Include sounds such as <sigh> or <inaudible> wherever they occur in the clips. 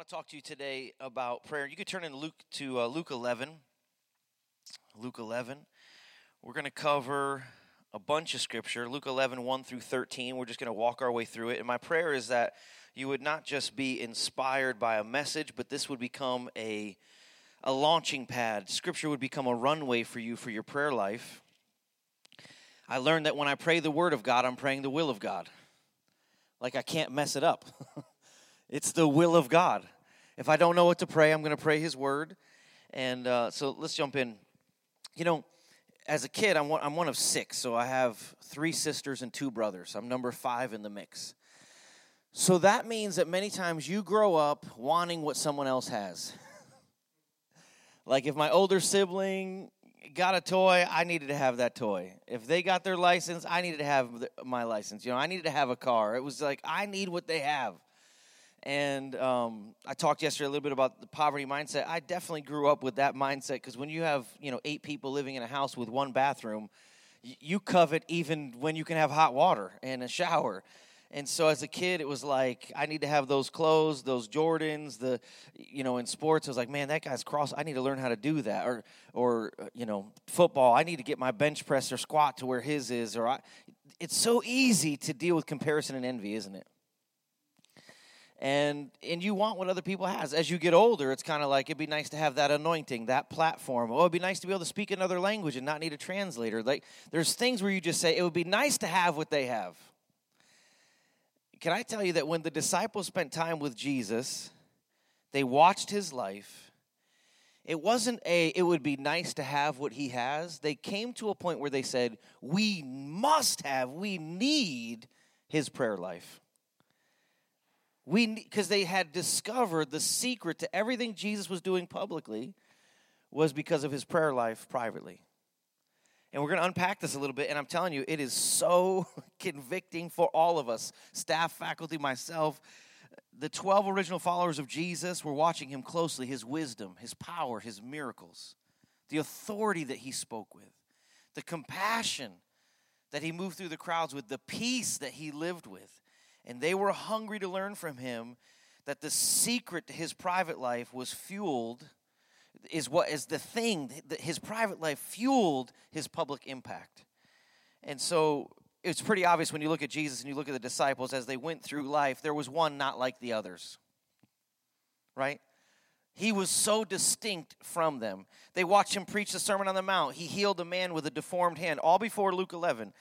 want to talk to you today about prayer. You could turn in Luke to uh, Luke 11. Luke 11. We're going to cover a bunch of scripture, Luke 11, 1 through 13. We're just going to walk our way through it. And my prayer is that you would not just be inspired by a message, but this would become a, a launching pad. Scripture would become a runway for you for your prayer life. I learned that when I pray the word of God, I'm praying the will of God. Like I can't mess it up. <laughs> It's the will of God. If I don't know what to pray, I'm going to pray His word. And uh, so let's jump in. You know, as a kid, I'm one, I'm one of six, so I have three sisters and two brothers. I'm number five in the mix. So that means that many times you grow up wanting what someone else has. <laughs> like if my older sibling got a toy, I needed to have that toy. If they got their license, I needed to have my license. You know, I needed to have a car. It was like I need what they have. And um, I talked yesterday a little bit about the poverty mindset. I definitely grew up with that mindset because when you have you know eight people living in a house with one bathroom, you covet even when you can have hot water and a shower. And so as a kid, it was like I need to have those clothes, those Jordans. The you know in sports, I was like, man, that guy's cross. I need to learn how to do that. Or or uh, you know football, I need to get my bench press or squat to where his is. Or I, it's so easy to deal with comparison and envy, isn't it? And and you want what other people has. As you get older it's kind of like it'd be nice to have that anointing that platform. Oh it'd be nice to be able to speak another language and not need a translator. Like there's things where you just say it would be nice to have what they have. Can i tell you that when the disciples spent time with jesus they watched his life. It wasn't a it would be nice to have what he has. They came to a point where they said we must have we need his prayer life we because they had discovered the secret to everything Jesus was doing publicly was because of his prayer life privately. And we're going to unpack this a little bit. And I'm telling you, it is so <laughs> convicting for all of us staff, faculty, myself. The 12 original followers of Jesus were watching him closely his wisdom, his power, his miracles, the authority that he spoke with, the compassion that he moved through the crowds with, the peace that he lived with and they were hungry to learn from him that the secret to his private life was fueled is what is the thing that his private life fueled his public impact. And so it's pretty obvious when you look at jesus and you look at the disciples as they went through life there was one not like the others right? He was so distinct from them. They watched him preach the sermon on the mount. He healed a man with a deformed hand all before luke 11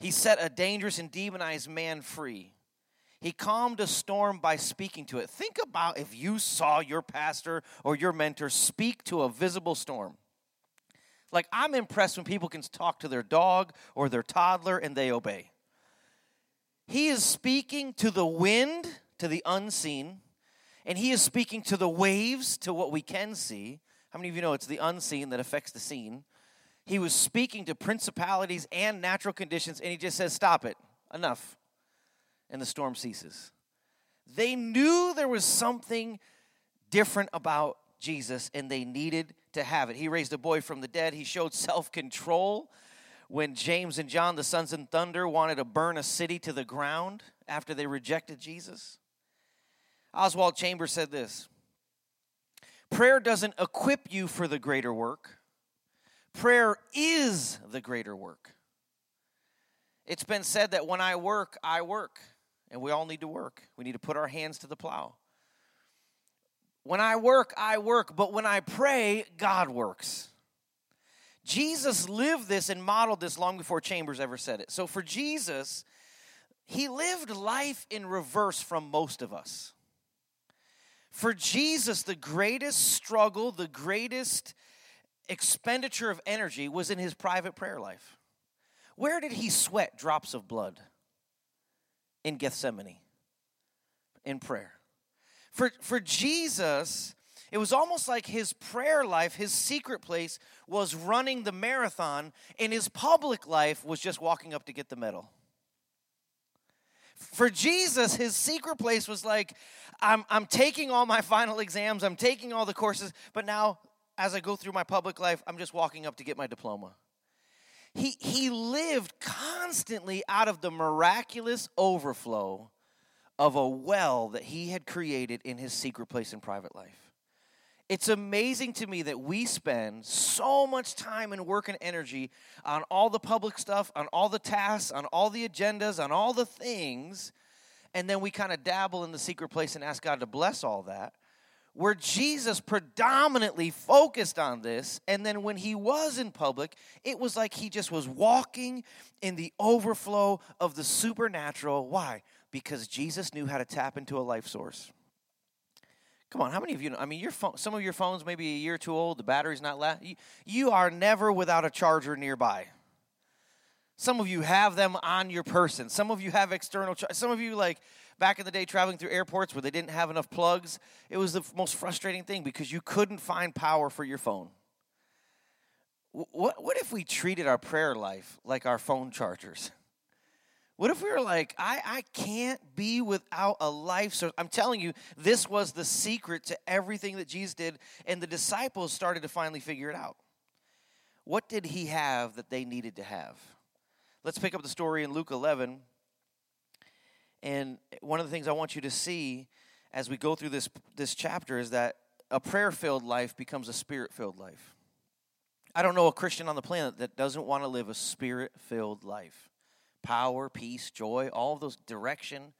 he set a dangerous and demonized man free he calmed a storm by speaking to it. Think about if you saw your pastor or your mentor speak to a visible storm. Like, I'm impressed when people can talk to their dog or their toddler and they obey. He is speaking to the wind, to the unseen, and he is speaking to the waves, to what we can see. How many of you know it's the unseen that affects the seen? He was speaking to principalities and natural conditions, and he just says, Stop it. Enough and the storm ceases. They knew there was something different about Jesus and they needed to have it. He raised a boy from the dead, he showed self control when James and John, the sons of thunder, wanted to burn a city to the ground after they rejected Jesus. Oswald Chambers said this Prayer doesn't equip you for the greater work, prayer is the greater work. It's been said that when I work, I work and we all need to work. We need to put our hands to the plow. When I work, I work, but when I pray, God works. Jesus lived this and modeled this long before Chambers ever said it. So for Jesus, he lived life in reverse from most of us. For Jesus, the greatest struggle, the greatest expenditure of energy was in his private prayer life. Where did he sweat drops of blood? In Gethsemane in prayer. For, for Jesus, it was almost like his prayer life, his secret place, was running the marathon, and his public life was just walking up to get the medal. For Jesus, his secret place was like, I'm, I'm taking all my final exams, I'm taking all the courses, but now as I go through my public life, I'm just walking up to get my diploma. He, he lived constantly out of the miraculous overflow of a well that he had created in his secret place in private life. It's amazing to me that we spend so much time and work and energy on all the public stuff, on all the tasks, on all the agendas, on all the things, and then we kind of dabble in the secret place and ask God to bless all that. Where Jesus predominantly focused on this, and then when he was in public, it was like he just was walking in the overflow of the supernatural. Why? Because Jesus knew how to tap into a life source. Come on, how many of you know? I mean, your phone, some of your phones may be a year too old, the battery's not last. You, you are never without a charger nearby. Some of you have them on your person. Some of you have external. Char- some of you, like back in the day, traveling through airports where they didn't have enough plugs. It was the most frustrating thing because you couldn't find power for your phone. What, what if we treated our prayer life like our phone chargers? What if we were like, I, I can't be without a life source? I'm telling you, this was the secret to everything that Jesus did, and the disciples started to finally figure it out. What did he have that they needed to have? Let's pick up the story in Luke 11. And one of the things I want you to see as we go through this, this chapter is that a prayer filled life becomes a spirit filled life. I don't know a Christian on the planet that doesn't want to live a spirit filled life power, peace, joy, all of those direction.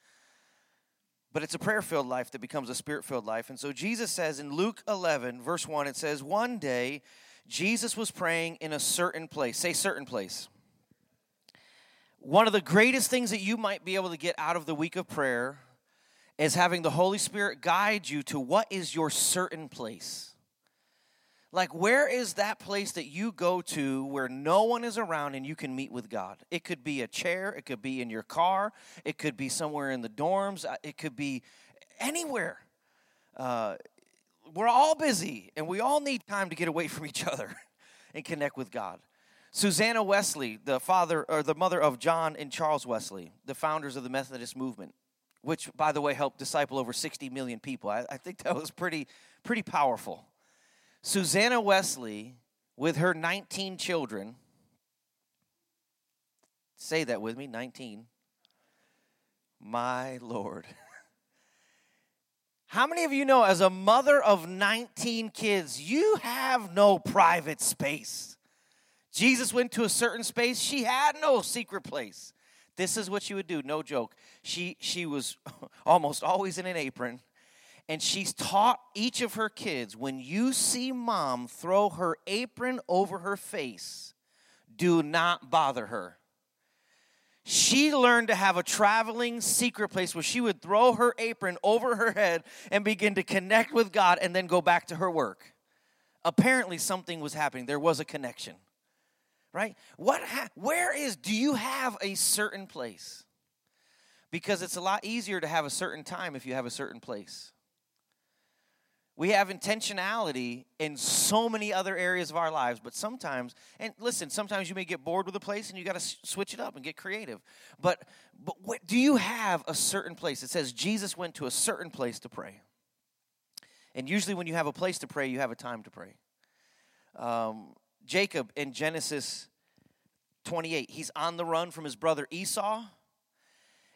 But it's a prayer filled life that becomes a spirit filled life. And so Jesus says in Luke 11, verse 1, it says, One day Jesus was praying in a certain place. Say, certain place. One of the greatest things that you might be able to get out of the week of prayer is having the Holy Spirit guide you to what is your certain place. Like, where is that place that you go to where no one is around and you can meet with God? It could be a chair, it could be in your car, it could be somewhere in the dorms, uh, it could be anywhere. Uh, we're all busy and we all need time to get away <laughs> from each other and connect with God. Susanna Wesley, the father or the mother of John and Charles Wesley, the founders of the Methodist movement, which, by the way, helped disciple over 60 million people. I, I think that was pretty, pretty powerful. Susanna Wesley, with her 19 children, say that with me 19. My Lord. How many of you know, as a mother of 19 kids, you have no private space? Jesus went to a certain space, she had no secret place. This is what she would do, no joke. She, she was <laughs> almost always in an apron and she's taught each of her kids when you see mom throw her apron over her face, do not bother her. She learned to have a traveling secret place where she would throw her apron over her head and begin to connect with God and then go back to her work. Apparently, something was happening. There was a connection, right? What? Ha- where is? Do you have a certain place? Because it's a lot easier to have a certain time if you have a certain place. We have intentionality in so many other areas of our lives, but sometimes, and listen, sometimes you may get bored with a place and you got to switch it up and get creative. But, but what, do you have a certain place? It says Jesus went to a certain place to pray. And usually, when you have a place to pray, you have a time to pray. Um, Jacob in Genesis 28, he's on the run from his brother Esau.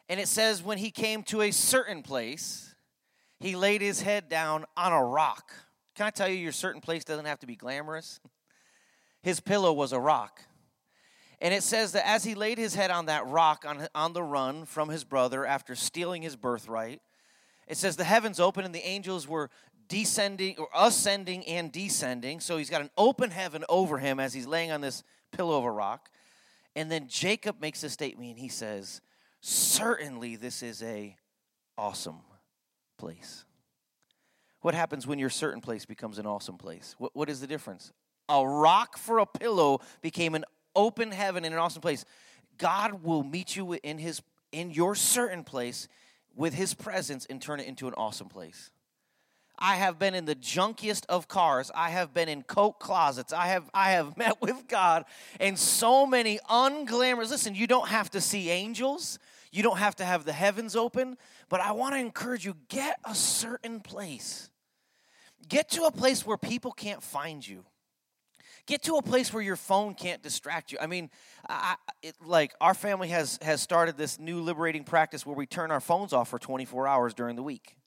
And it says, when he came to a certain place, he laid his head down on a rock. Can I tell you, your certain place doesn't have to be glamorous? <laughs> His pillow was a rock. And it says that as he laid his head on that rock on, on the run from his brother after stealing his birthright, it says the heavens opened and the angels were descending or ascending and descending. So he's got an open heaven over him as he's laying on this pillow of a rock. And then Jacob makes a statement and he says, Certainly this is a awesome place. What happens when your certain place becomes an awesome place? What, what is the difference? A rock for a pillow became an open heaven in an awesome place. God will meet you in his in your certain place with his presence and turn it into an awesome place. I have been in the junkiest of cars. I have been in coat closets. I have I have <laughs> met with God in so many unglamorous. Listen, you don't have to see angels. You don't have to have the heavens open, but I want to encourage you get a certain place. Get to a place where people can't find you. Get to a place where your phone can't distract you. I mean, I, it, like our family has has started this new liberating practice where we turn our phones off for 24 hours during the week.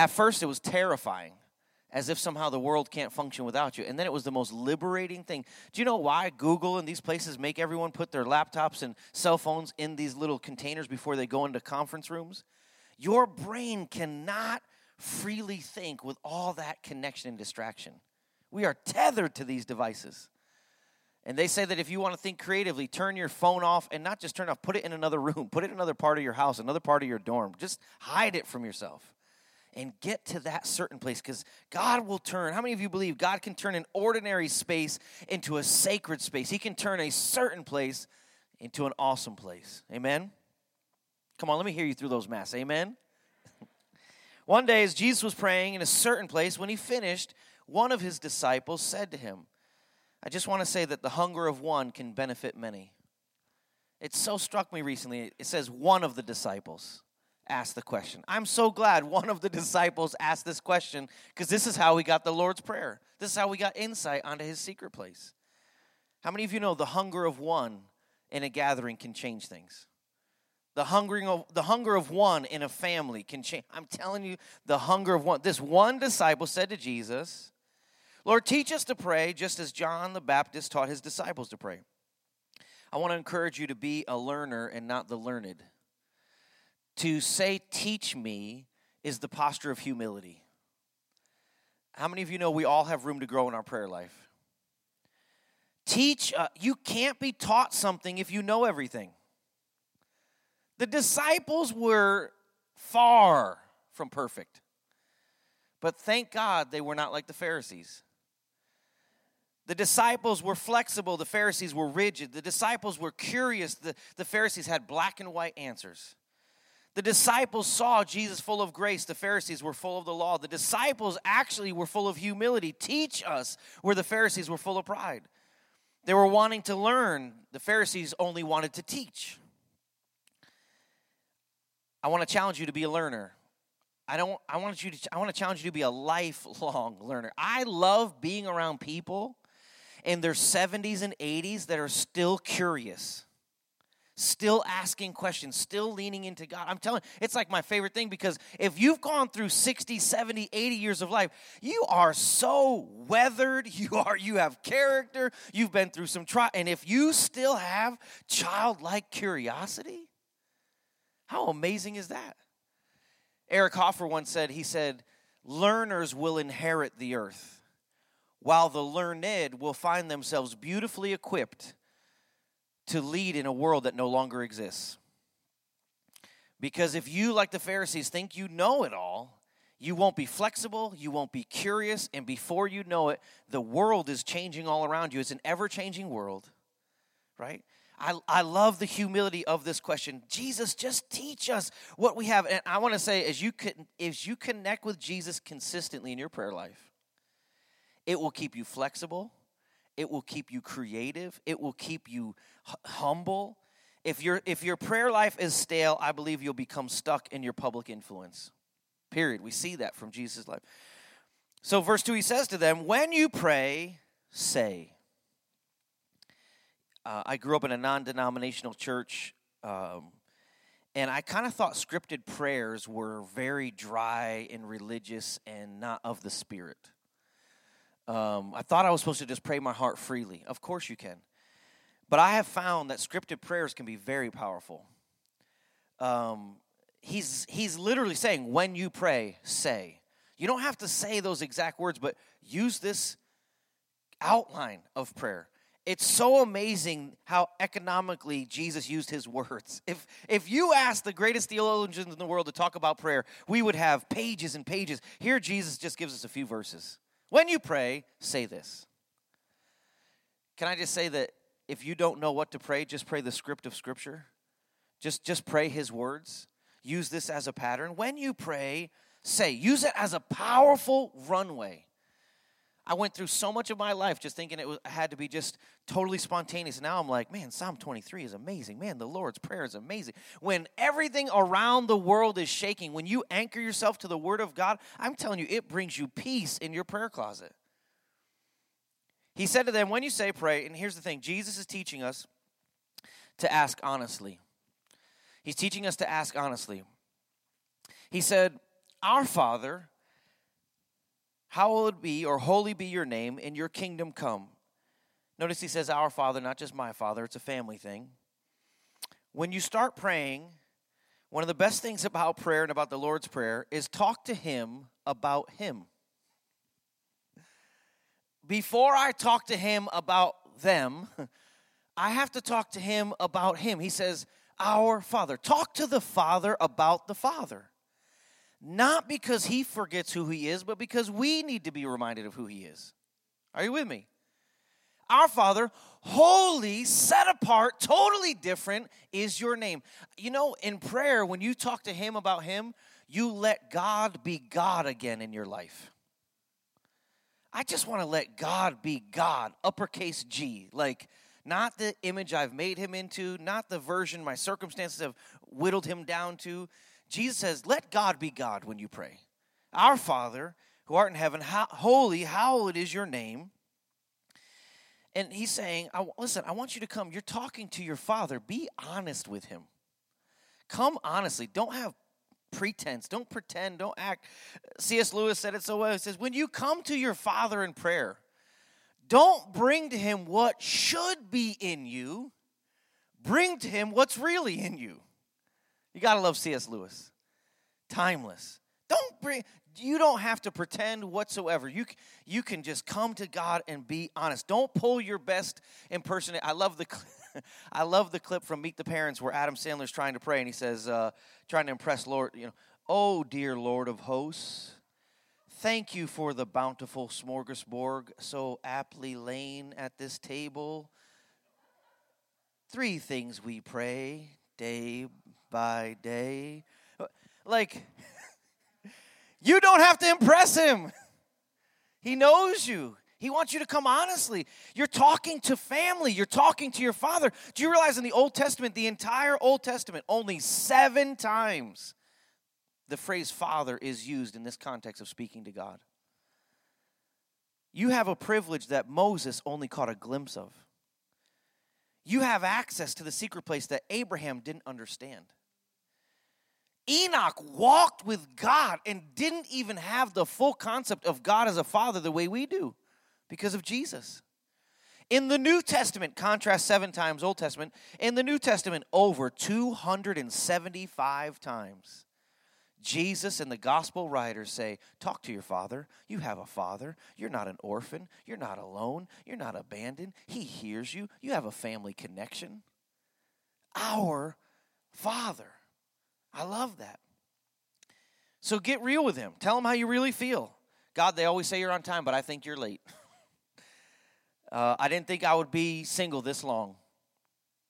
At first, it was terrifying, as if somehow the world can't function without you. And then it was the most liberating thing. Do you know why Google and these places make everyone put their laptops and cell phones in these little containers before they go into conference rooms? Your brain cannot freely think with all that connection and distraction. We are tethered to these devices. And they say that if you want to think creatively, turn your phone off and not just turn off, put it in another <laughs> room, put it in another part of your house, another part of your dorm. Just hide it from yourself and get to that certain place because God will turn. How many of you believe God can turn an ordinary space into a sacred space? He can turn a certain place into an awesome place. Amen? Come on, let me hear you through those masks. Amen? <laughs> One day, as Jesus was praying in a certain place, when he finished, one of his disciples said to him, I just want to say that the hunger of one can benefit many. It so struck me recently. It says one of the disciples asked the question. I'm so glad one of the disciples asked this question because this is how we got the Lord's Prayer. This is how we got insight onto his secret place. How many of you know the hunger of one in a gathering can change things? The hungering of the hunger of one in a family can change. I'm telling you, the hunger of one. This one disciple said to Jesus, Lord, teach us to pray just as John the Baptist taught his disciples to pray. I want to encourage you to be a learner and not the learned. To say, teach me, is the posture of humility. How many of you know we all have room to grow in our prayer life? Teach, uh, you can't be taught something if you know everything. The disciples were far from perfect. But thank God they were not like the Pharisees. The disciples were flexible, the Pharisees were rigid. The disciples were curious, the, the Pharisees had black and white answers. The disciples saw Jesus full of grace, the Pharisees were full of the law. The disciples actually were full of humility. Teach us where the Pharisees were full of pride. They were wanting to learn, the Pharisees only wanted to teach. I want to challenge you to be a learner. I don't I want you to I want to challenge you to be a lifelong <laughs> learner. I love being around people in their 70s and 80s that are still curious, still asking questions, still leaning into God. I'm telling it's like my favorite thing because if you've gone through 60, 70, 80 years of life, you are so weathered, <laughs> you are you have character, you've been through some trial, and if you still have childlike curiosity, how amazing is that? Eric Hoffer once said, he said, learners will inherit the earth while the learned will find themselves beautifully equipped to lead in a world that no longer exists. Because if you, like the Pharisees, think you know it all, you won't be flexible, you won't be curious, and before you know it, the world is changing all around you. It's an ever changing world, right? I, I love the humility of this question. Jesus, just teach us what we have. And I want to say, as you, can, as you connect with Jesus consistently in your prayer life, it will keep you flexible. It will keep you creative. It will keep you h- humble. If your if your prayer life is stale, I believe you'll become stuck in your public influence. Period. We see that from Jesus' life. So verse 2 he says to them, "When you pray, say." Uh, I grew up in a non-denominational church um, and I kind of thought scripted prayers were very dry and religious and not of the spirit. Um, I thought I was supposed to just pray my heart freely. Of course you can. But I have found that scripted prayers can be very powerful. Um, he's, he's literally saying, when you pray, say. You don't have to say those exact words, but use this outline of prayer. It's so amazing how economically Jesus used his words. <laughs> If, if you ask the greatest theologians in the world to talk about prayer, we would have pages and pages. Here, Jesus just gives us a few verses. When you pray, say this. Can I just say that if you don't know what to pray, just pray the script of Scripture? Just, just pray His words. Use this as a pattern. When you pray, say, use it as a powerful runway. I went through so much of my life just thinking it was, had to be just totally spontaneous. Now I'm like, man, Psalm 23 is amazing. Man, the Lord's Prayer is amazing. When everything around the world is shaking, when you anchor yourself to the Word of God, I'm telling you, it brings you peace in your prayer closet. He said to them, When you say pray, and here's the thing Jesus is teaching us to ask honestly. He's teaching us to ask honestly. He said, Our Father, hallowed be or holy be your name, and your kingdom come. Notice he says, Our Father, not just my Father, it's a family thing. When you start praying, one of the best things about prayer and about the Lord's Prayer is talk to Him about Him. Before I talk to Him about them, <laughs> I have to talk to Him about Him. He says, Our Father. Talk to the Father about the Father. Not because He forgets who He is, but because we need to be reminded of who He is. Are you with me? Our Father, holy, set apart, totally different is your name. You know, in prayer, when you talk to Him about Him, you let God be God again in your life. I just want to let God be God, uppercase G. Like, not the image I've made him into, not the version my circumstances have whittled him down to. Jesus says, Let God be God when you pray. Our Father, who art in heaven, how, holy, hallowed is your name. And he's saying, I, listen, I want you to come. You're talking to your father. Be honest with him. Come honestly. Don't have pretense. Don't pretend. Don't act. C.S. Lewis said it so well. He says, when you come to your father in prayer, don't bring to him what should be in you, bring to him what's really in you. You got to love C.S. Lewis. Timeless. Don't bring, you don't have to pretend whatsoever. You, you can just come to God and be honest. Don't pull your best impersonate. I love the <laughs> I love the clip from Meet the Parents where Adam Sandler's trying to pray and he says, uh, trying to impress Lord, you know, oh dear Lord of hosts, thank you for the bountiful smorgasbord so aptly lain at this table. Three things we pray day by day. Like <laughs> you don't have to impress him. He knows you. He wants you to come honestly. You're talking to family, you're talking to your father. Do you realize in the Old Testament, the entire Old Testament, only seven times the phrase father is used in this context of speaking to God? You have a privilege that Moses only caught a glimpse of. You have access to the secret place that Abraham didn't understand. Enoch walked with God and didn't even have the full concept of God as a father the way we do because of Jesus. In the New Testament, contrast seven times Old Testament, in the New Testament, over 275 times, Jesus and the gospel writers say, Talk to your father. You have a father. You're not an orphan. You're not alone. You're not abandoned. He hears you. You have a family connection. Our father. I love that. So get real with him. Tell him how you really feel. God, they always say you're on time, but I think you're late. <laughs> Uh, I didn't think I would be single this long.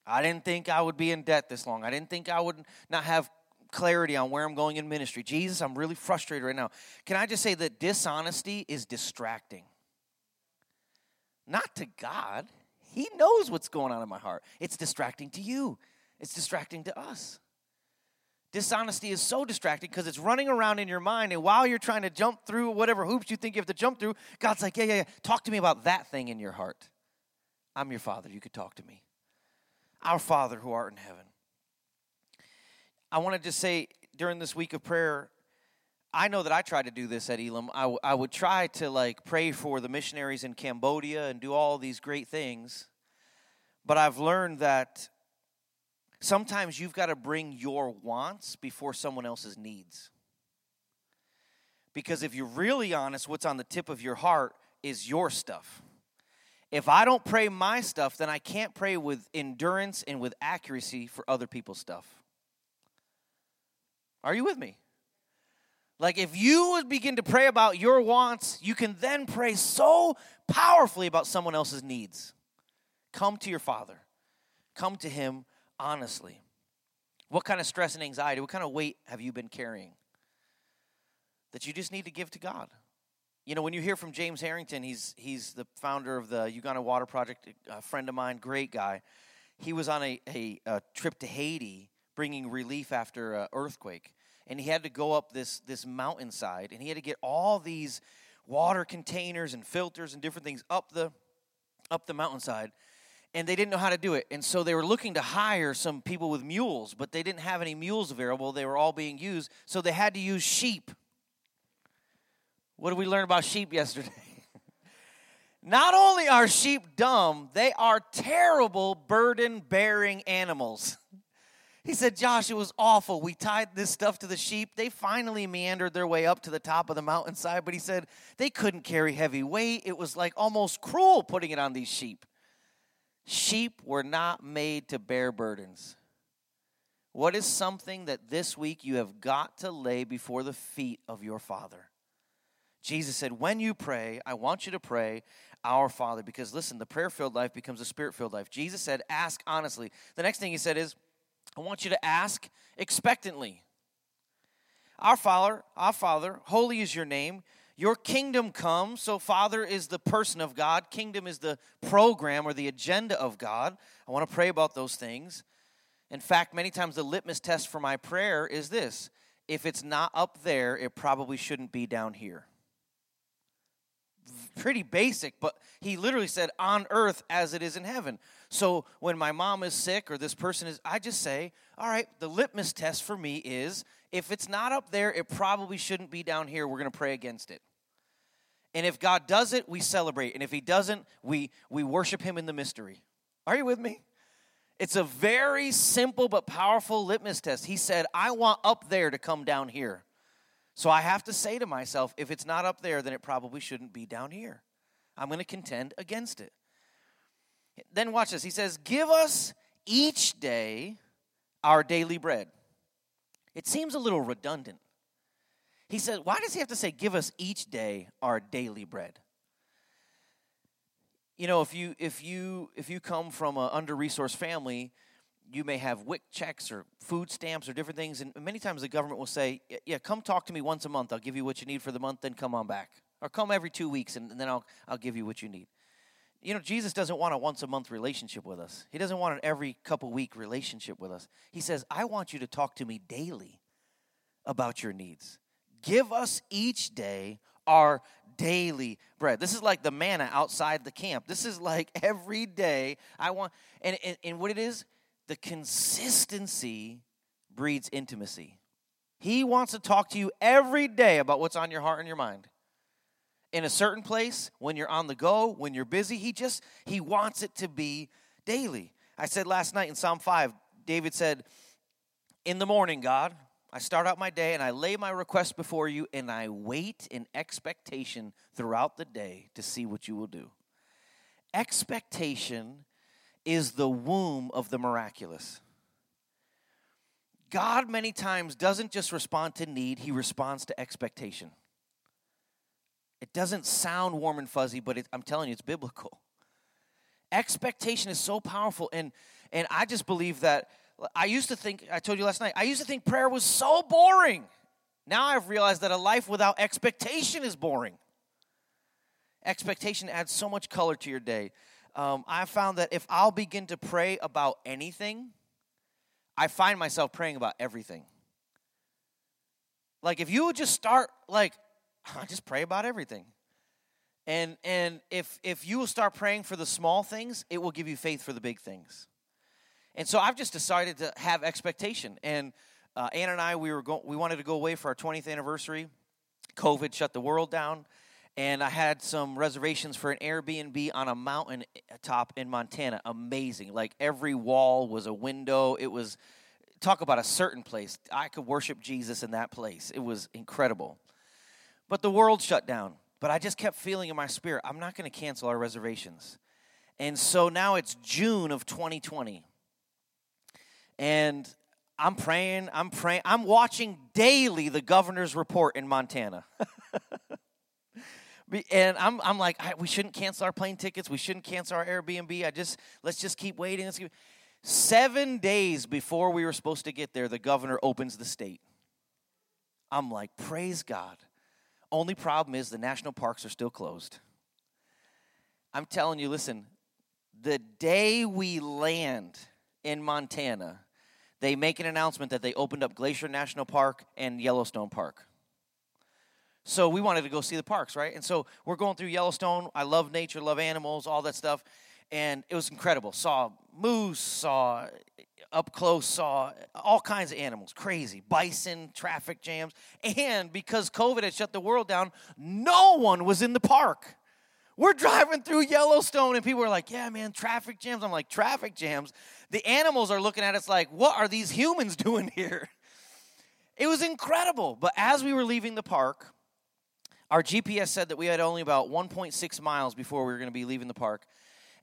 I didn't think I would be in debt this long. I didn't think I would not have clarity on where I'm going in ministry. Jesus, I'm really frustrated right now. Can I just say that dishonesty is distracting? Not to God. He knows what's going on in my heart. It's distracting to you, it's distracting to us. Dishonesty is so distracting because it's running around in your mind, and while you're trying to jump through whatever hoops you think you have to jump through, God's like, Yeah, yeah, yeah. Talk to me about that thing in your heart. I'm your Father. You could talk to me. Our Father who art in heaven. I want to just say during this week of prayer, I know that I tried to do this at Elam. I, w- I would try to like pray for the missionaries in Cambodia and do all these great things. But I've learned that Sometimes you've got to bring your wants before someone else's needs. Because if you're really honest, what's on the tip of your heart is your stuff. If I don't pray my stuff, then I can't pray with endurance and with accuracy for other people's stuff. Are you with me? Like, if you would begin to pray about your wants, you can then pray so powerfully about someone else's needs. Come to your Father, come to Him honestly. What kind of stress and anxiety, what kind of weight have you been carrying that you just need to give to God? You know, when you hear from James Harrington, he's, he's the founder of the Uganda Water Project, a friend of mine, great guy. He was on a, a, a trip to Haiti bringing relief after an earthquake. And he had to go up this, this mountainside and he had to get all these water containers and filters and different things up the up the mountainside and they didn't know how to do it. And so they were looking to hire some people with mules, but they didn't have any mules available. They were all being used, so they had to use sheep. What did we learn about sheep <laughs> yesterday? Not only are sheep dumb, they are terrible burden bearing animals. <laughs> He said, Josh, it was awful. We tied this stuff to the sheep. They finally meandered their way up to the top of the mountainside, but he said they couldn't carry heavy weight. It was like almost cruel putting it on these sheep. Sheep were not made to bear burdens. What is something that this week you have got to lay before the feet of your Father? Jesus said, When you pray, I want you to pray, Our Father, because listen, the prayer filled life becomes a spirit filled life. Jesus said, Ask honestly. The next thing he said is, I want you to ask expectantly. Our Father, our Father, holy is your name. Your kingdom come. So, Father is the person of God, kingdom is the program or the agenda of God. I want to pray about those things. In fact, many times the litmus test for my prayer is this if it's not up there, it probably shouldn't be down here. Pretty basic, but he literally said, on earth as it is in heaven. So when my mom is sick or this person is, I just say, all right, the litmus test for me is if it's not up there, it probably shouldn't be down here. We're going to pray against it. And if God does it, we celebrate. And if He doesn't, we, we worship Him in the mystery. Are you with me? It's a very simple but powerful litmus test. He said, I want up there to come down here. So I have to say to myself, if it's not up there, then it probably shouldn't be down here. I'm going to contend against it. Then watch this. He says, Give us each day our daily bread. It seems a little redundant. He said, Why does he have to say, Give us each day our daily bread? You know, if you if you if you come from an under-resourced family, you may have WIC checks or food stamps or different things, and many times the government will say, "Yeah, come talk to me once a month. I'll give you what you need for the month, then come on back, or come every two weeks, and, and then I'll I'll give you what you need." You know, Jesus doesn't want a once a month relationship with us. He doesn't want an every couple week relationship with us. He says, "I want you to talk to me daily about your needs." Give us each day our daily bread. This is like the manna outside the camp. This is like <laughs> every day I want, and, and, and what it is, the consistency breeds intimacy. He wants to talk to you every day about what's on your heart and your mind. In a certain place, when you're on the go, when you're busy, he just he wants it to be daily. I said last night in Psalm 5, David said, "In the morning, God, I start out my day and I lay my request before you and I wait in expectation throughout the day to see what you will do. Expectation is the womb of the miraculous. God, many times, doesn't just respond to need, He responds to expectation. It doesn't sound warm and fuzzy, but it, I'm telling you, it's biblical. Expectation is so powerful, and, and I just believe that I used to think, I told you last night, I used to think prayer was so boring. Now I've realized that a life without expectation is boring. Expectation adds so much color to your day. Um, I found that if I'll begin to pray about anything, I find myself praying about everything. Like if you would just start, like, <laughs> I just pray about everything. And and if if you will start praying for the small things, it will give you faith for the big things. And so I've just decided to have expectation. And uh, Ann and I, we were go- we wanted to go away for our 20th anniversary. COVID shut the world down, and I had some reservations for an Airbnb on a mountain eh, top in Montana. Amazing! Like every wall was a window. It was talk about a certain place. I could worship Jesus in that place. It was incredible. But the world shut down. But I just kept feeling in my spirit, I'm not going to cancel our reservations. And so now it's June of 2020 and I'm praying, I'm praying, I'm watching daily the governor's report in Montana. <laughs> and I'm, I'm like, we shouldn't cancel our plane tickets. We shouldn't cancel our Airbnb. I just, let's just keep waiting. Let's keep... Seven days before we were supposed to get there, the governor opens the state. I'm like, praise God. Only problem is the national parks are still closed. I'm telling you, listen, the day we land in Montana, they make an announcement that they opened up Glacier National Park and Yellowstone Park. So we wanted to go see the parks, right? And so we're going through Yellowstone. I love nature, love animals, all that stuff. And it was incredible. Saw moose, saw up close, saw all kinds of animals, crazy, bison, traffic jams. And because COVID had shut the world down, no one was in the park. We're driving through Yellowstone and people are like, yeah, man, traffic jams. I'm like, traffic jams? The animals are looking at us like, what are these humans <laughs> doing here? It was incredible. But as we were leaving the park, our GPS said that we had only about 1.6 miles before we were going to be leaving the park.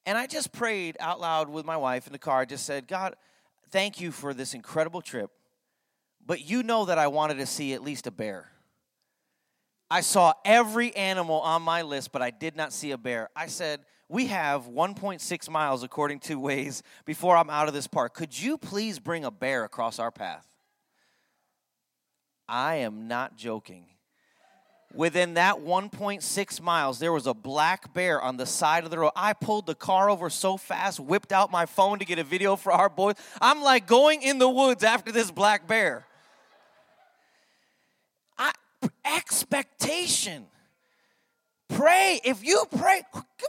And I just prayed out loud with my wife in the car. I just said, God, thank you for this incredible trip. But you know that I wanted to see at least a bear. I saw every animal on my list, but I did not see a bear. I said, We have 1.6 miles, according to Waze, before I'm out of this park. Could you please bring a bear across our path? I am not joking. Within that 1.6 miles, there was a black bear on the side of the road. I pulled the car over so fast, whipped out my phone to get a video for our boys. I'm like going in the woods after this black bear. Expectation. Pray. If you pray,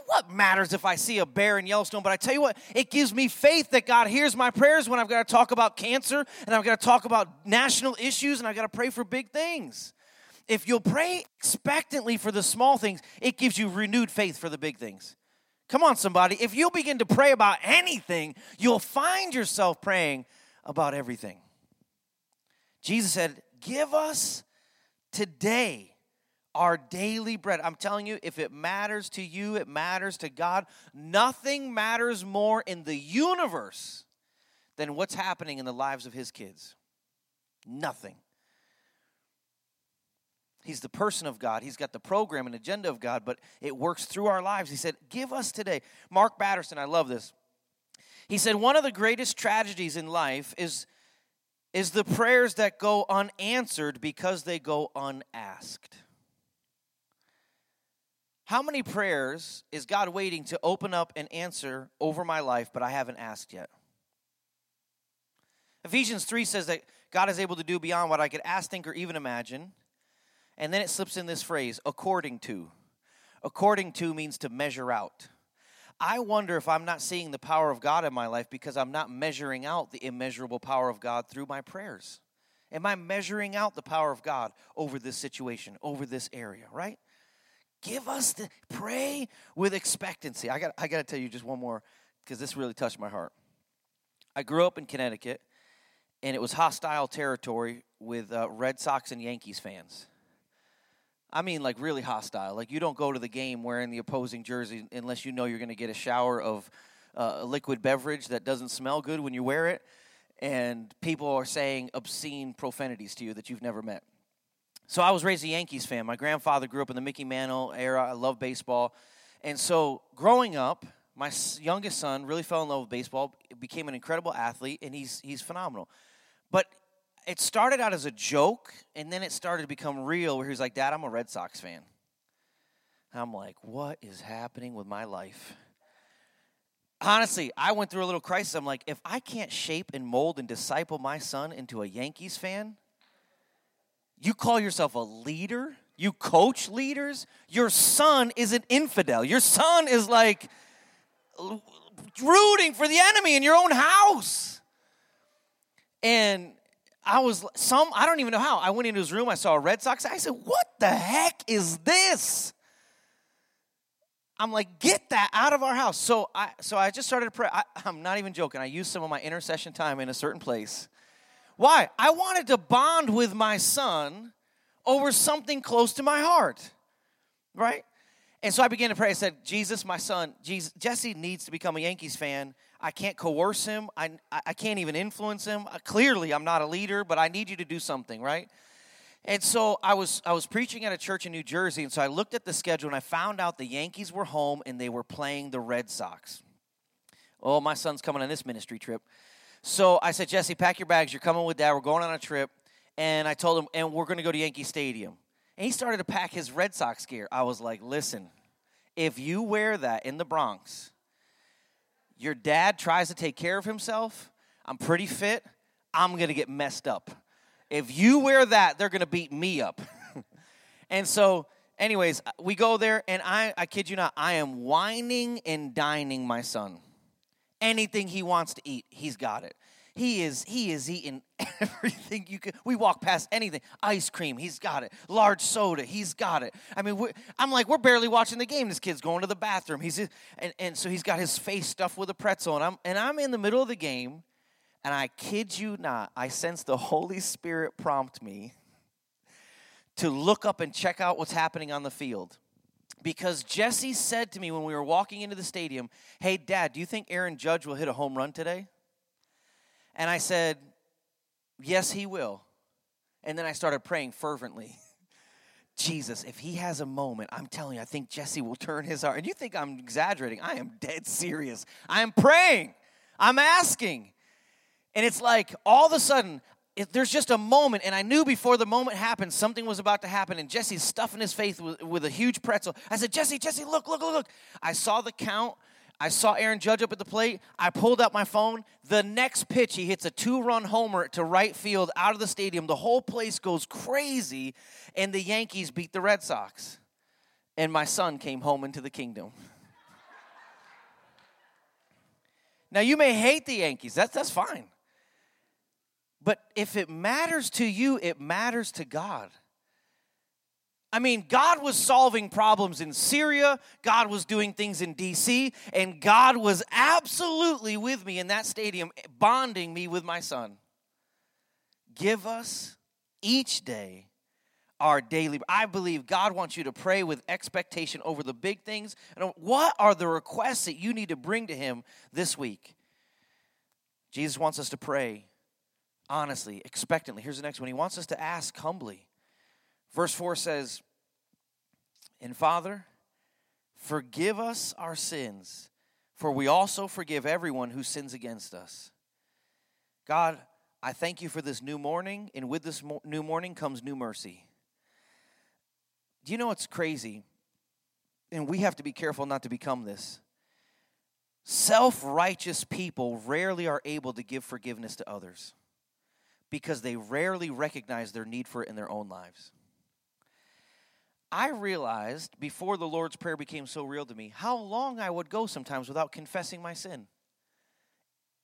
what matters if I see a bear in Yellowstone? But I tell you what, it gives me faith that God hears my prayers when I've got to talk about cancer and I've got to talk about national issues and I've got to pray for big things. If you'll pray expectantly for the small things, it gives you renewed faith for the big things. Come on, somebody. If you'll begin to pray about anything, you'll find yourself praying about everything. Jesus said, Give us today our daily bread. I'm telling you, if it matters to you, it matters to God. Nothing matters more in the universe than what's happening in the lives of His kids. Nothing. He's the person of God. He's got the program and agenda of God, but it works through our lives. He said, Give us today. Mark Batterson, I love this. He said, One of the greatest tragedies in life is is the prayers that go unanswered because they go unasked. How many prayers is God waiting to open up and answer over my life, but I haven't asked yet? Ephesians 3 says that God is able to do beyond what I could ask, think, or even imagine. And then it slips in this phrase, according to. According to means to measure out. I wonder if I'm not seeing the power of God in my life because I'm not measuring out the immeasurable power of God through my prayers. Am I measuring out the power of God over this situation, over this area, right? Give us the pray with expectancy. I got I got to tell you just one more because this really touched my heart. I grew up in Connecticut and it was hostile territory with uh, Red Sox and Yankees fans. I mean, like really hostile. Like you don't go to the game wearing the opposing jersey unless you know you're going to get a shower of uh, a liquid beverage that doesn't smell good when you wear it, and people are saying obscene profanities to you that you've never met. So I was raised a Yankees fan. My grandfather grew up in the Mickey Mantle era. I love baseball, and so growing up, my youngest son really fell in love with baseball, became an incredible athlete, and he's he's phenomenal. But it started out as a joke, and then it started to become real. Where he's like, "Dad, I'm a Red Sox fan." I'm like, "What is happening with my life?" Honestly, I went through a little crisis. I'm like, if I can't shape and mold and disciple my son into a Yankees fan, you call yourself a leader? You coach leaders? Your son is an infidel. Your son is like rooting for the enemy in your own house. And I was some, I don't even know how. I went into his room, I saw a Red Sox. I said, What the heck is this? I'm like, get that out of our house. So I so I just started to pray. I, I'm not even joking. I used some of my intercession time in a certain place. Why? I wanted to bond with my son over something close to my heart. Right? And so I began to pray. I said, Jesus, my son, Jesus, Jesse needs to become a Yankees fan. I can't coerce him. I, I can't even influence him. Uh, clearly, I'm not a leader, but I need you to do something, right? And so I was I was preaching at a church in New Jersey, and so I looked at the schedule and I found out the Yankees were home and they were playing the Red Sox. Oh, my son's coming on this ministry trip. So I said, Jesse, pack your bags. You're coming with dad. We're going on a trip. And I told him, and we're going to go to Yankee Stadium. And he started to pack his Red Sox gear. I was like, listen, if you wear that in the Bronx, your dad tries to take care of himself, I'm pretty fit, I'm gonna get messed up. If you wear that, they're gonna beat me up. <laughs> And so, anyways, we go there, and I, I kid you not, I am wining and dining my son. Anything he wants to eat, he's got it. He is he is eating <laughs> everything you could. We walk past anything, ice cream, he's got it. Large soda, he's got it. I mean, I'm like, we're barely watching the game. This kid's going to the bathroom. He's and, and so he's got his face stuffed with a pretzel, and I'm and I'm in the middle of the game, and I kid you not, I sense the Holy Spirit prompt me to look up and check out what's happening on the field because Jesse said to me when we were walking into the stadium, Hey, Dad, do you think Aaron Judge will hit a home run today? And I said, Yes, he will. And then I started praying fervently. <laughs> Jesus, if he has a moment, I'm telling you, I think Jesse will turn his heart. And you think I'm exaggerating. I am dead serious. I am praying, I'm asking. And it's like all of a sudden, there's just a moment, and I knew before the moment happened, something was about to happen. And Jesse's stuffing his face with, with a huge pretzel. I said, Jesse, Jesse, look, look, look, look. I saw the count. I saw Aaron Judge up at the plate. I pulled out my phone. The next pitch, he hits a two run homer to right field out of the stadium. The whole place goes crazy, and the Yankees beat the Red Sox. And my son came home into the kingdom. now, you may hate the Yankees, that's, that's fine. But if it matters to you, it matters to God. I mean, God was solving problems in Syria, God was doing things in DC, and God was absolutely with me in that stadium, bonding me with my son. Give us each day our daily. I believe God wants you to pray with expectation over the big things. And what are the requests that you need to bring to Him this week? Jesus wants us to pray honestly, expectantly. Here's the next one He wants us to ask humbly. Verse 4 says, And Father, forgive us our sins, for we also forgive everyone who sins against us. God, I thank you for this new morning, and with this mo- new morning comes new mercy. Do you know what's crazy? And we have to be careful not to become this. Self righteous people rarely are able to give forgiveness to others because they rarely recognize their need for it in their own lives. I realized before the Lord's Prayer became so real to me how long I would go sometimes without confessing my sin.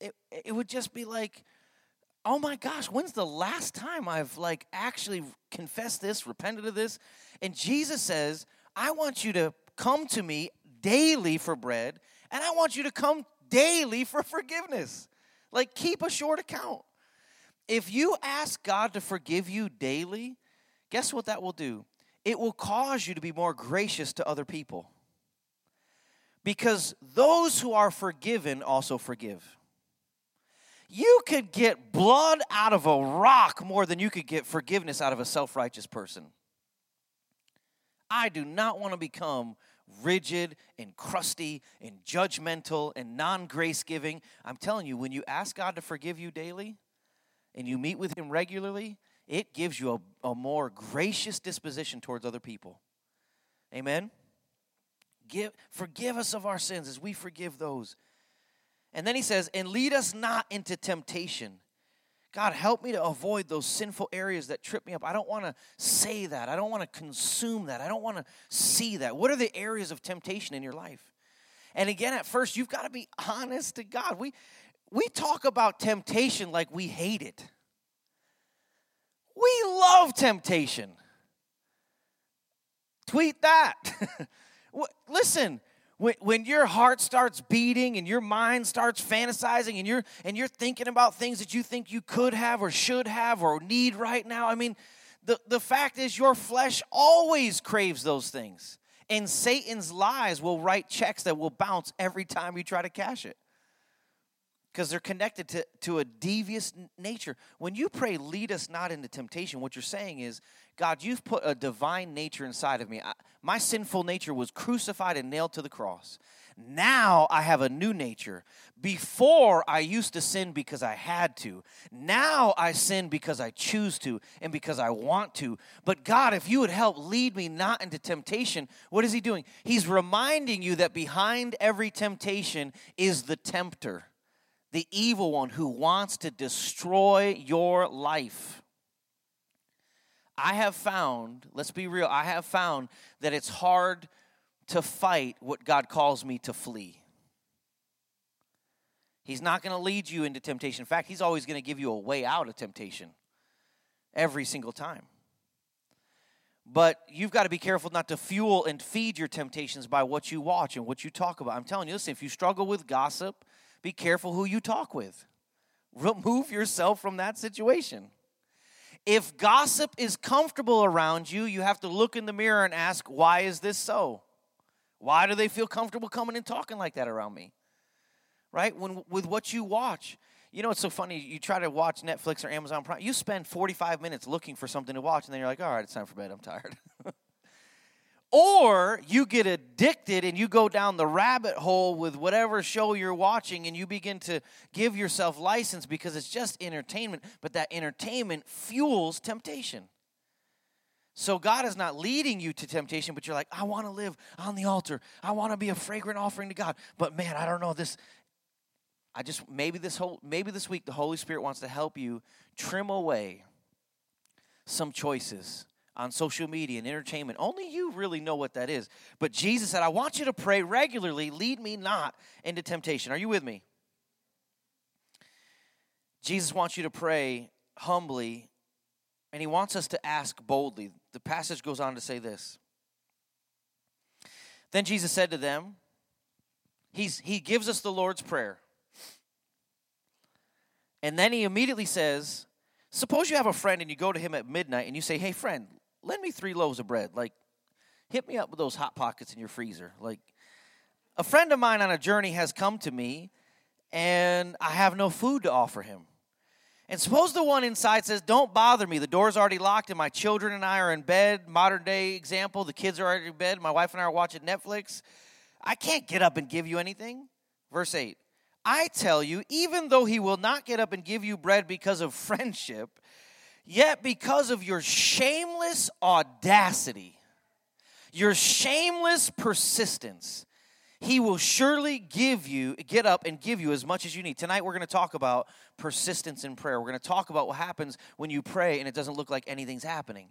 It, it would just be like, oh my gosh, when's the last time I've like actually confessed this, repented of this? And Jesus says, I want you to come to me daily for bread, and I want you to come daily for forgiveness. Like, keep a short account. If you ask God to forgive you daily, guess what that will do? It will cause you to be more gracious to other people. Because those who are forgiven also forgive. You could get blood out of a rock more than you could get forgiveness out of a self righteous person. I do not want to become rigid and crusty and judgmental and non grace giving. I'm telling you, when you ask God to forgive you daily, and you meet with Him regularly, it gives you a, a more gracious disposition towards other people. Amen? Give, forgive us of our sins as we forgive those. And then he says, and lead us not into temptation. God, help me to avoid those sinful areas that trip me up. I don't want to say that. I don't want to consume that. I don't want to see that. What are the areas of temptation in your life? And again, at first, you've got to be honest to God. We, we talk about temptation like we hate it. We love temptation. Tweet that. <laughs> Listen, when, when your heart starts beating and your mind starts fantasizing and you're and you're thinking about things that you think you could have or should have or need right now, I mean, the, the fact is your flesh always craves those things. And Satan's lies will write checks that will bounce every time you try to cash it because they're connected to, to a devious nature. When you pray, lead us not into temptation, what you're saying is, God, you've put a divine nature inside of me. I, my sinful nature was crucified and nailed to the cross. Now I have a new nature. Before I used to sin because I had to. Now I sin because I choose to and because I want to. But God, if you would help lead me not into temptation, what is He doing? He's reminding you that behind every temptation is the tempter the evil one who wants to destroy your life. I have found, let's be real, I have found that it's hard to fight what God calls me to flee. He's not going to lead you into temptation. In fact, He's always going to give you a way out of temptation every single time. But you've got to be careful not to fuel and feed your temptations by what you watch and what you talk about. I'm telling you, listen, if you struggle with gossip, be careful who you talk with. Remove yourself from that situation. If gossip is comfortable around you, you have to look in the mirror and ask, why is this so? Why do they feel comfortable coming and talking like that around me? Right? When with what you watch. You know, it's so funny. You try to watch Netflix or Amazon Prime, you spend 45 minutes looking for something to watch, and then you're like, all right, it's time for bed. I'm tired. <laughs> or you get addicted and you go down the rabbit hole with whatever show you're watching and you begin to give yourself license because it's just entertainment, but that entertainment fuels temptation. So God is not leading you to temptation, but you're like, I want to live on the altar. I want to be a fragrant offering to God. But man, I don't know this I just maybe this whole maybe this week the Holy Spirit wants to help you trim away some choices on social media and entertainment. Only you really know what that is. But Jesus said, I want you to pray regularly, lead me not into temptation. Are you with me? Jesus wants you to pray humbly, and he wants us to ask boldly. The passage goes on to say this. Then Jesus said to them, He's, He gives us the Lord's Prayer. And then he immediately says, Suppose you have a friend and you go to him at midnight and you say, Hey, friend, lend me three loaves of bread. Like, hit me up with those hot pockets in your freezer. Like, a friend of mine on a journey has come to me and I have no food to offer him. And suppose the one inside says, Don't bother me. The door's already locked and my children and I are in bed. Modern day example, the kids are already in bed. My wife and I are watching Netflix. I can't get up and give you anything. Verse 8 I tell you, even though he will not get up and give you bread because of <laughs> friendship, yet because of your shameless audacity, your shameless persistence, he will surely give you, get up and give you as much as you need. Tonight, we're going to talk about persistence in prayer. We're going to talk about what happens when you pray and it doesn't look like anything's happening.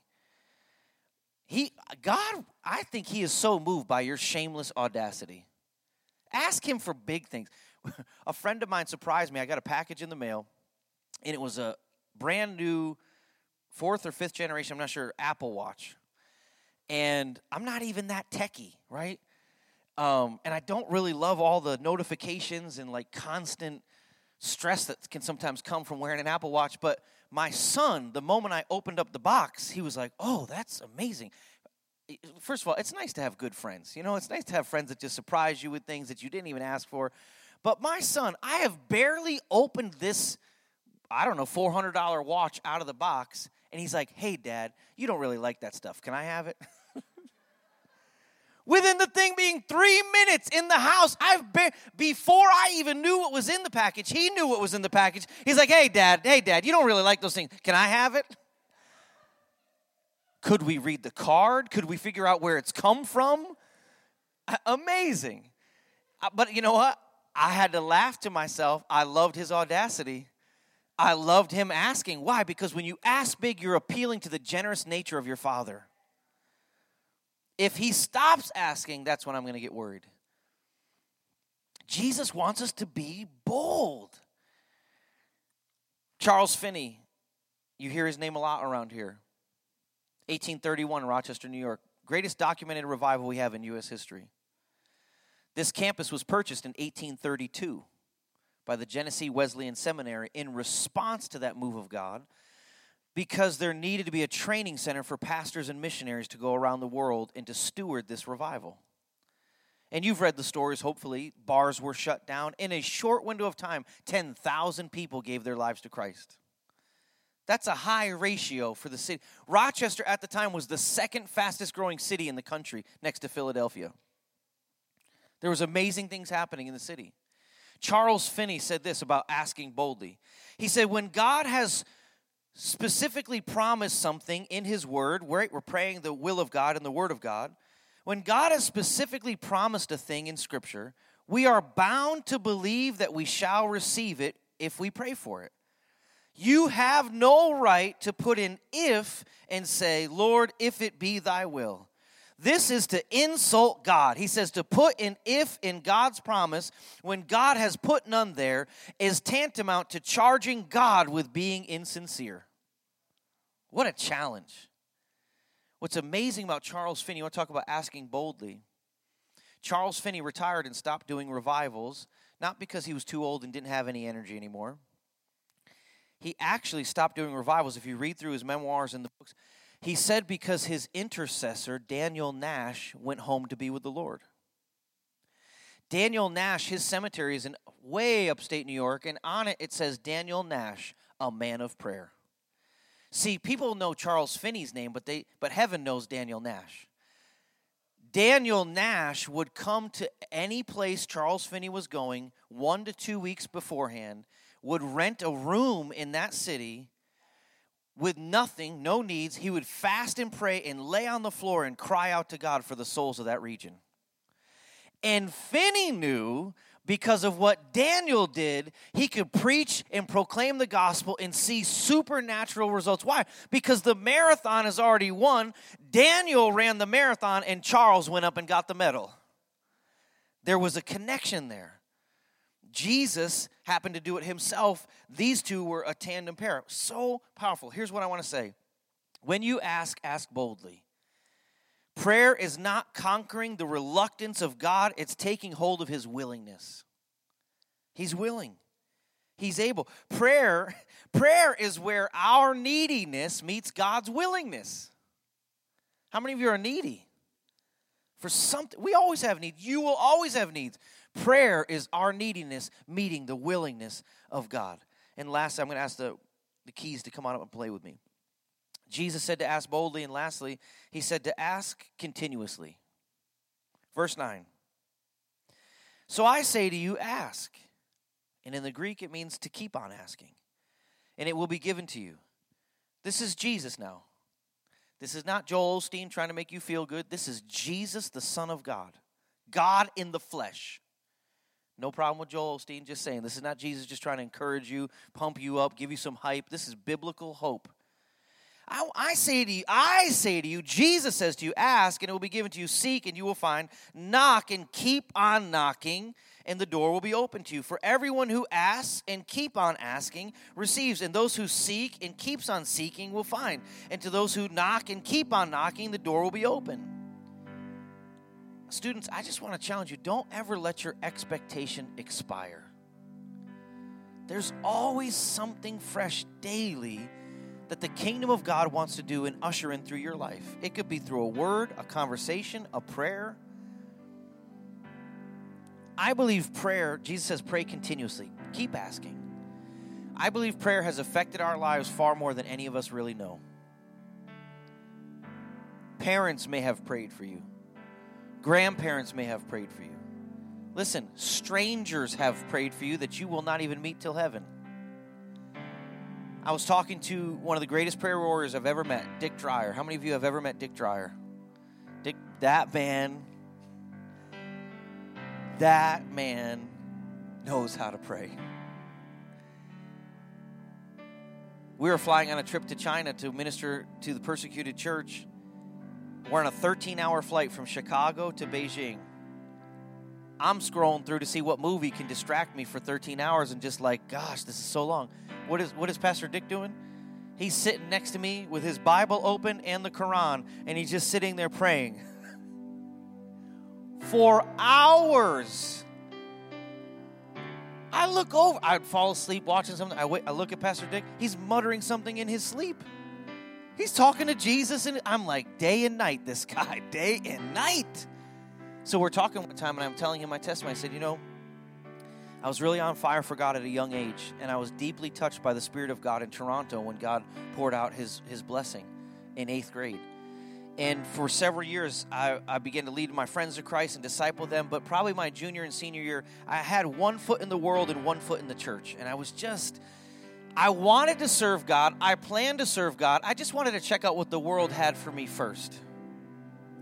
He, God, I think He is so moved by your shameless audacity. Ask Him for big things. <laughs> a friend of mine surprised me. I got a package in the mail, and it was a brand new fourth or fifth generation, I'm not sure, Apple Watch. And I'm not even that techie, right? Um, and I don't really love all the notifications and like constant stress that can sometimes come from wearing an Apple Watch. But my son, the moment I opened up the box, he was like, oh, that's amazing. First of all, it's nice to have good friends. You know, it's nice to have friends that just surprise you with things that you didn't even ask for. But my son, I have barely opened this, I don't know, $400 watch out of the box. And he's like, hey, dad, you don't really like that stuff. Can I have it? <laughs> Within the thing being three minutes in the house, I've been, before I even knew what was in the package, he knew what was in the package. He's like, hey, dad, hey, dad, you don't really like those things. Can I have it? Could we read the card? Could we figure out where it's come from? Amazing. Uh, but you know what? I had to laugh to myself. I loved his audacity. I loved him asking. Why? Because when you ask big, you're appealing to the generous nature of your father. If he stops asking, that's when I'm going to get worried. Jesus wants us to be bold. Charles Finney, you hear his name a lot around here. 1831, Rochester, New York. Greatest documented revival we have in U.S. history. This campus was purchased in 1832 by the Genesee Wesleyan Seminary in response to that move of God because there needed to be a training center for pastors and missionaries to go around the world and to steward this revival. And you've read the stories, hopefully. Bars were shut down. In a short window of time, 10,000 people gave their lives to Christ. That's a high ratio for the city. Rochester at the time was the second fastest growing city in the country next to Philadelphia. There was amazing things happening in the city. Charles Finney said this about asking boldly. He said, When God has specifically promised something in His Word, we're, we're praying the will of God and the Word of God. When God has specifically promised a thing in Scripture, we are bound to believe that we shall receive it if we pray for it. You have no right to put in if and say, Lord, if it be thy will. This is to insult God. He says to put an if in God's promise when God has put none there is tantamount to charging God with being insincere. What a challenge. What's amazing about Charles Finney, you want to talk about asking boldly. Charles Finney retired and stopped doing revivals, not because he was too old and didn't have any energy anymore. He actually stopped doing revivals. If you read through his memoirs and the books, he said because his intercessor, Daniel Nash, went home to be with the Lord. Daniel Nash, his cemetery is in way upstate New York, and on it it says Daniel Nash, a man of prayer. See, people know Charles Finney's name, but they but heaven knows Daniel Nash. Daniel Nash would come to any place Charles Finney was going one to two weeks beforehand, would rent a room in that city with nothing, no needs. He would fast and pray and lay on the floor and cry out to God for the souls of that region. And Finney knew because of what Daniel did, he could preach and proclaim the gospel and see supernatural results. Why? Because the marathon is already won. Daniel ran the marathon and Charles went up and got the medal. There was a connection there. Jesus happened to do it himself. These two were a tandem pair. So powerful. Here's what I want to say when you ask, ask boldly. Prayer is not conquering the reluctance of God, it's taking hold of his willingness. He's willing. He's able. Prayer <laughs> prayer is where our neediness meets God's willingness. How many of you are needy? For something we always have needs. You will always have needs. Prayer is our neediness meeting the willingness of God. And lastly, I'm going to ask the, the keys to come on up and play with me. Jesus said to ask boldly, and lastly, he said to ask continuously. Verse 9. So I say to you, ask. And in the Greek, it means to keep on asking, and it will be given to you. This is Jesus now. This is not Joel Osteen trying to make you feel good. This is Jesus, the Son of God, God in the flesh. No problem with Joel Osteen, just saying. This is not Jesus just trying to encourage you, pump you up, give you some hype. This is biblical hope. I, I, say to you, I say to you, Jesus says to you, ask and it will be given to you, seek and you will find, knock and keep on knocking, and the door will be open to you. For everyone who asks and keep on asking receives, and those who seek and keeps on seeking will find. And to those who knock and keep on knocking, the door will be open. Students, I just want to challenge you don't ever let your expectation expire. There's always something fresh daily that the kingdom of God wants to do and usher in through your life. It could be through a word, a conversation, a prayer. I believe prayer, Jesus says, pray continuously. Keep asking. I believe prayer has affected our lives far more than any of us really know. Parents may have prayed for you, grandparents may have prayed for you. Listen, strangers have prayed for you that you will not even meet till heaven. I was talking to one of the greatest prayer warriors I've ever met, Dick Dreyer. How many of you have ever met Dick Dreyer? Dick, that man, that man knows how to pray. We were flying on a trip to China to minister to the persecuted church. We're on a 13 hour flight from Chicago to Beijing. I'm scrolling through to see what movie can distract me for 13 hours and just like, gosh, this is so long. What is what is Pastor Dick doing? He's sitting next to me with his Bible open and the Quran, and he's just sitting there praying <laughs> for hours. I look over, I'd fall asleep watching something. I, wait, I look at Pastor Dick, he's muttering something in his sleep. He's talking to Jesus, and I'm like, day and night, this guy, <laughs> day and night. So we're talking one time, and I'm telling him my testimony. I said, You know, I was really on fire for God at a young age, and I was deeply touched by the Spirit of God in Toronto when God poured out His, his blessing in eighth grade. And for several years, I, I, began to lead my friends to Christ and disciple them. But probably my junior and senior year, I had one foot in the world and one foot in the church. And I was just, I wanted to serve God. I planned to serve God. I just wanted to check out what the world had for me first,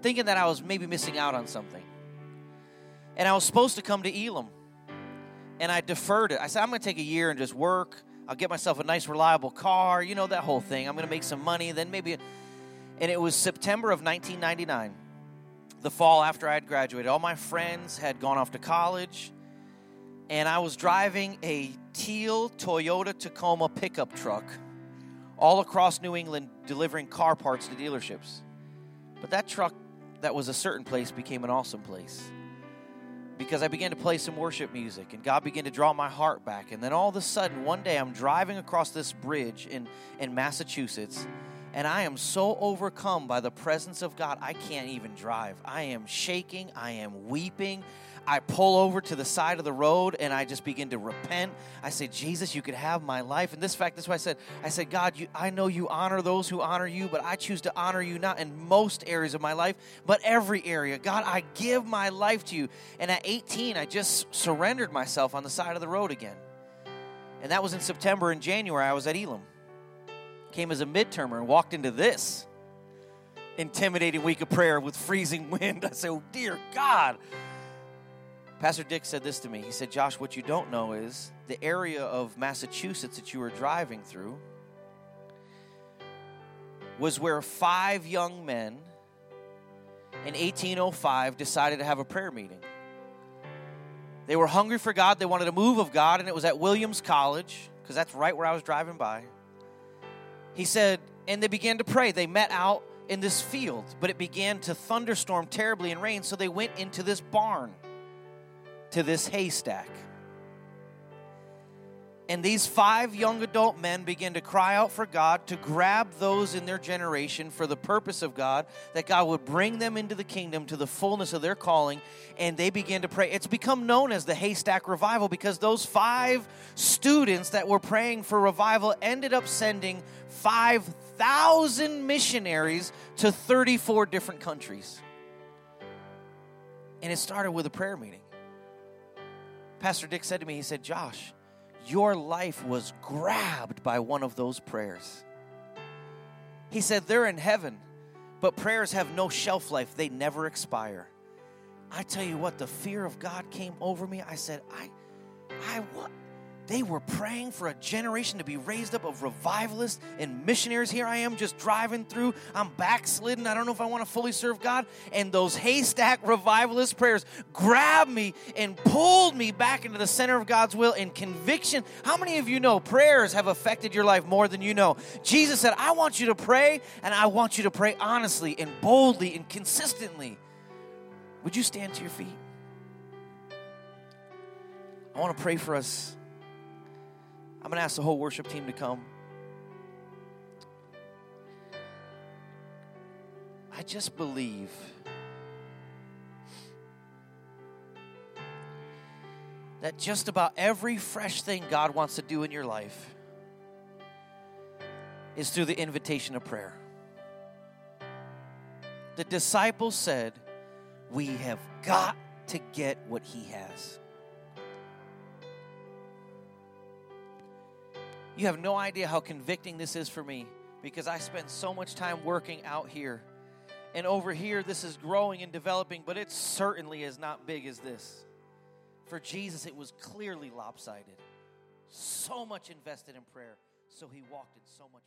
thinking that I was maybe missing out on something. And I was supposed to come to Elim and I deferred it. I said, I'm going to take a year and just work. I'll get myself a nice, reliable car, you know, that whole thing. I'm going to make some money, then maybe. And it was September of 1999, the fall after I had graduated. All my friends had gone off to college, and I was driving a teal Toyota Tacoma pickup truck all across New England delivering car parts to dealerships. But that truck that was a certain place became an awesome place because I began to play some worship music and God began to draw my heart back. And then all of a sudden, one day I'm driving across this bridge in, in Massachusetts and I am so overcome by the presence of God, I can't even drive. I am shaking, I am weeping, I pull over to the side of the road and I just begin to repent. I say, Jesus, you could have my life. And this fact, this is why I said, I said, God, you, I know you honor those who honor you, but I choose to honor you not in most areas of my life, but every area. God, I give my life to you. And at 18, I just surrendered myself on the side of the road again. And that was in September and January. I was at Elim. Came as a midtermer and walked into this intimidating week of prayer with freezing <laughs> wind. I said, Oh, dear God. Pastor Dick said this to me. He said, Josh, what you don't know is the area of Massachusetts that you were driving through was where five young men in 1805 decided to have a prayer meeting. They were hungry for God, they wanted a move of God, and it was at Williams College, because that's right where I was driving by. He said, and they began to pray. They met out in this field, but it began to thunderstorm terribly and rain, so they went into this barn to this haystack. And these five young adult men begin to cry out for God to grab those in their generation for the purpose of God, that God would bring them into the kingdom to the fullness of their calling. And they begin to pray. It's become known as the Haystack Revival because those five students that were praying for revival ended up sending 5,000 missionaries to 34 different countries. And it started with a prayer meeting. Pastor Dick said to me, he said, Josh, your life was grabbed by one of those prayers. He said, they're in heaven, but prayers have no shelf life, they never expire. I tell you what, the fear of God came over me. I said, I, I, what? They were praying for a generation to be raised up of revivalists and missionaries. Here I am just driving through. I'm backslidden. I don't know if I want to fully serve God. And those haystack revivalist prayers grabbed me and pulled me back into the center of God's will and conviction. How many of you know prayers have affected your life more than you know? Jesus said, I want you to pray, and I want you to pray honestly and boldly and consistently. Would you stand to your feet? I want to pray for us I'm going to ask the whole worship team to come. I just believe that just about every fresh thing God wants to do in your life is through the invitation of prayer. The disciples said, We have got to get what he has. You have no idea how convicting this is for me because I spend so much time working out here. And over here, this is growing and developing, but it certainly is not big as this. For Jesus, it was clearly lopsided. So much invested in prayer, so he walked in so much.